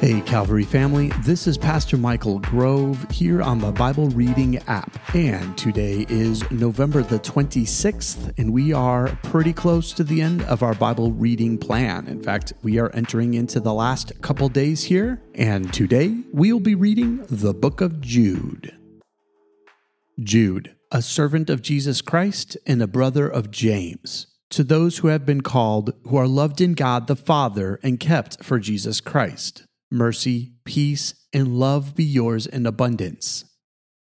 Hey, Calvary family, this is Pastor Michael Grove here on the Bible Reading app. And today is November the 26th, and we are pretty close to the end of our Bible reading plan. In fact, we are entering into the last couple days here, and today we'll be reading the book of Jude. Jude, a servant of Jesus Christ and a brother of James. To those who have been called, who are loved in God the Father and kept for Jesus Christ mercy, peace, and love be yours in abundance.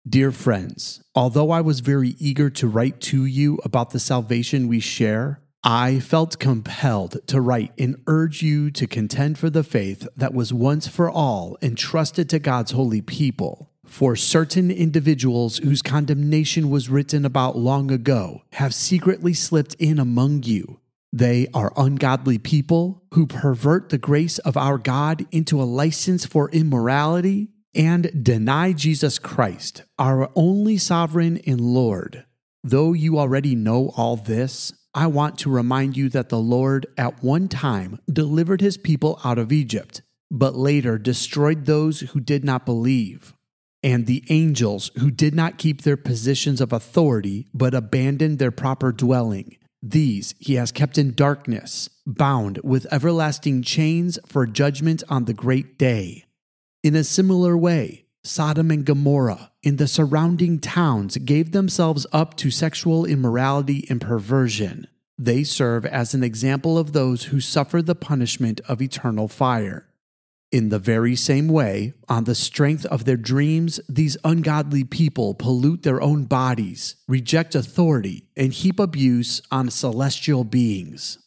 Dear friends, although I was very eager to write to you about the salvation we share, I felt compelled to write and urge you to contend for the faith that was once for all entrusted to God's holy people. For certain individuals whose condemnation was written about long ago have secretly slipped in among you they are ungodly people who pervert the grace of our God into a license for immorality and deny Jesus Christ, our only sovereign and Lord. Though you already know all this, I want to remind you that the Lord at one time delivered his people out of Egypt, but later destroyed those who did not believe. And the angels who did not keep their positions of authority but abandoned their proper dwelling these he has kept in darkness, bound with everlasting chains for judgment on the great day. In a similar way, Sodom and Gomorrah and the surrounding towns gave themselves up to sexual immorality and perversion. They serve as an example of those who suffer the punishment of eternal fire. In the very same way, on the strength of their dreams, these ungodly people pollute their own bodies, reject authority, and heap abuse on celestial beings.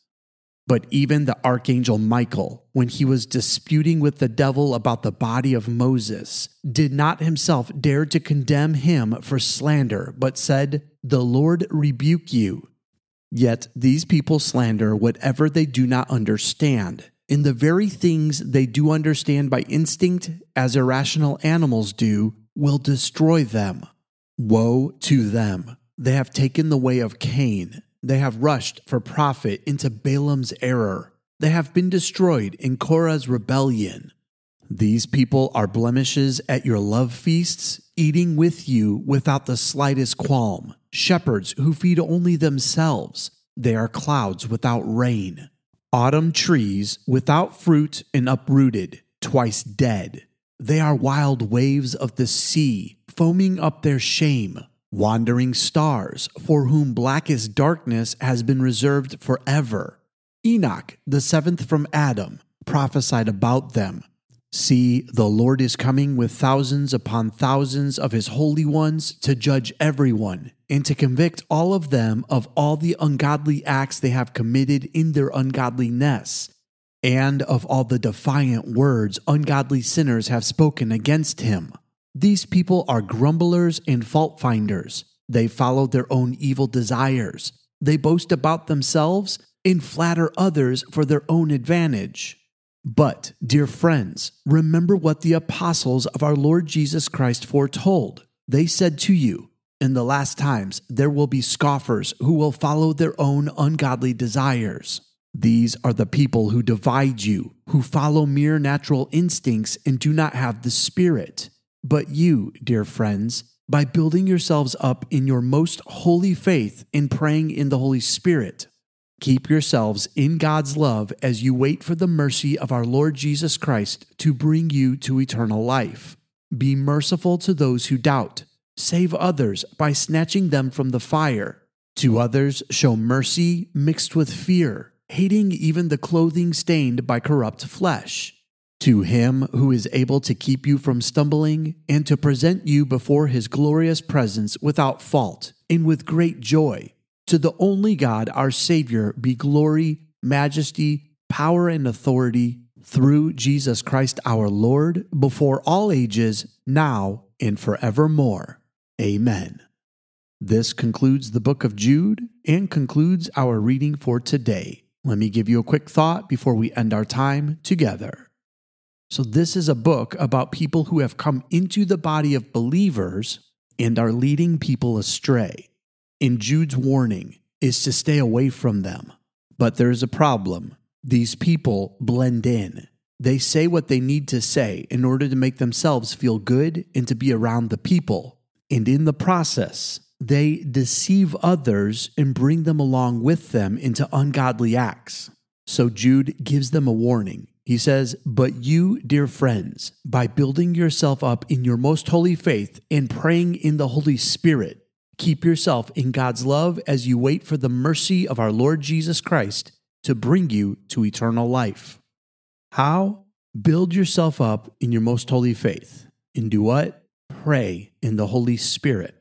But even the archangel Michael, when he was disputing with the devil about the body of Moses, did not himself dare to condemn him for slander, but said, The Lord rebuke you. Yet these people slander whatever they do not understand in the very things they do understand by instinct, as irrational animals do, will destroy them. Woe to them! They have taken the way of Cain. They have rushed for profit into Balaam's error. They have been destroyed in Korah's rebellion. These people are blemishes at your love feasts, eating with you without the slightest qualm, shepherds who feed only themselves. They are clouds without rain autumn trees without fruit and uprooted, twice dead. They are wild waves of the sea, foaming up their shame, wandering stars, for whom blackest darkness has been reserved forever. Enoch, the seventh from Adam, prophesied about them. See, the Lord is coming with thousands upon thousands of his holy ones to judge everyone and to convict all of them of all the ungodly acts they have committed in their ungodliness, and of all the defiant words ungodly sinners have spoken against him. These people are grumblers and fault finders. They follow their own evil desires. They boast about themselves and flatter others for their own advantage. But, dear friends, remember what the apostles of our Lord Jesus Christ foretold. They said to you, In the last times there will be scoffers who will follow their own ungodly desires. These are the people who divide you, who follow mere natural instincts and do not have the Spirit. But you, dear friends, by building yourselves up in your most holy faith and praying in the Holy Spirit, Keep yourselves in God's love as you wait for the mercy of our Lord Jesus Christ to bring you to eternal life. Be merciful to those who doubt. Save others by snatching them from the fire. To others, show mercy mixed with fear, hating even the clothing stained by corrupt flesh. To him who is able to keep you from stumbling and to present you before his glorious presence without fault and with great joy. To the only God, our Savior, be glory, majesty, power, and authority through Jesus Christ our Lord, before all ages, now and forevermore. Amen. This concludes the book of Jude and concludes our reading for today. Let me give you a quick thought before we end our time together. So, this is a book about people who have come into the body of believers and are leading people astray And Jude's warning is to stay away from them. But there is a problem. These people blend in. They say what they need to say in order to make themselves feel good and to be around the people. And in the process, they deceive others and bring them along with them into ungodly acts. So Jude gives them a warning. He says, But you, dear friends, by building yourself up in your most holy faith and praying in the Holy Spirit, keep yourself in God's love as you wait for the mercy of our Lord Jesus Christ to bring you to eternal life. How? Build yourself up in your most holy faith. And do what? Pray in the Holy Spirit.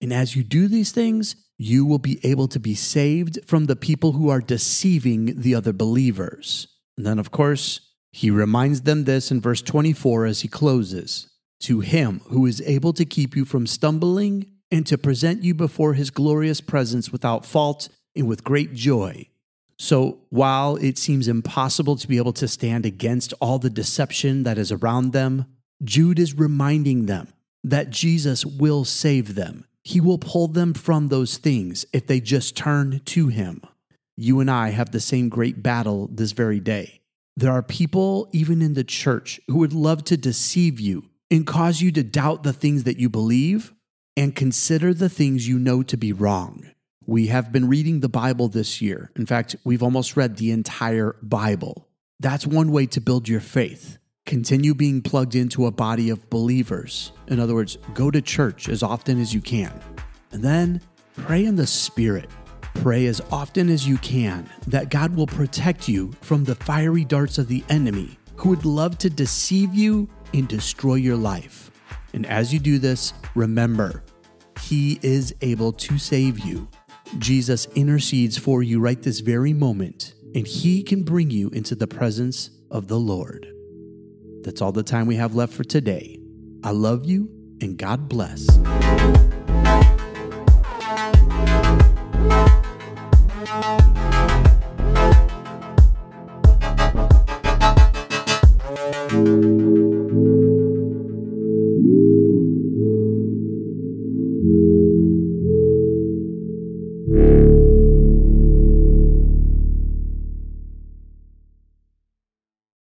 And as you do these things, you will be able to be saved from the people who are deceiving the other believers. And then, of course, he reminds them this in verse 24 as he closes To him who is able to keep you from stumbling and to present you before his glorious presence without fault and with great joy. So, while it seems impossible to be able to stand against all the deception that is around them, Jude is reminding them that Jesus will save them. He will pull them from those things if they just turn to Him. You and I have the same great battle this very day. There are people, even in the church, who would love to deceive you and cause you to doubt the things that you believe and consider the things you know to be wrong. We have been reading the Bible this year. In fact, we've almost read the entire Bible. That's one way to build your faith. Continue being plugged into a body of believers. In other words, go to church as often as you can. And then pray in the Spirit. Pray as often as you can that God will protect you from the fiery darts of the enemy who would love to deceive you and destroy your life. And as you do this, remember, He is able to save you. Jesus intercedes for you right this very moment, and He can bring you into the presence of the Lord. That's all the time we have left for today. I love you, and God bless.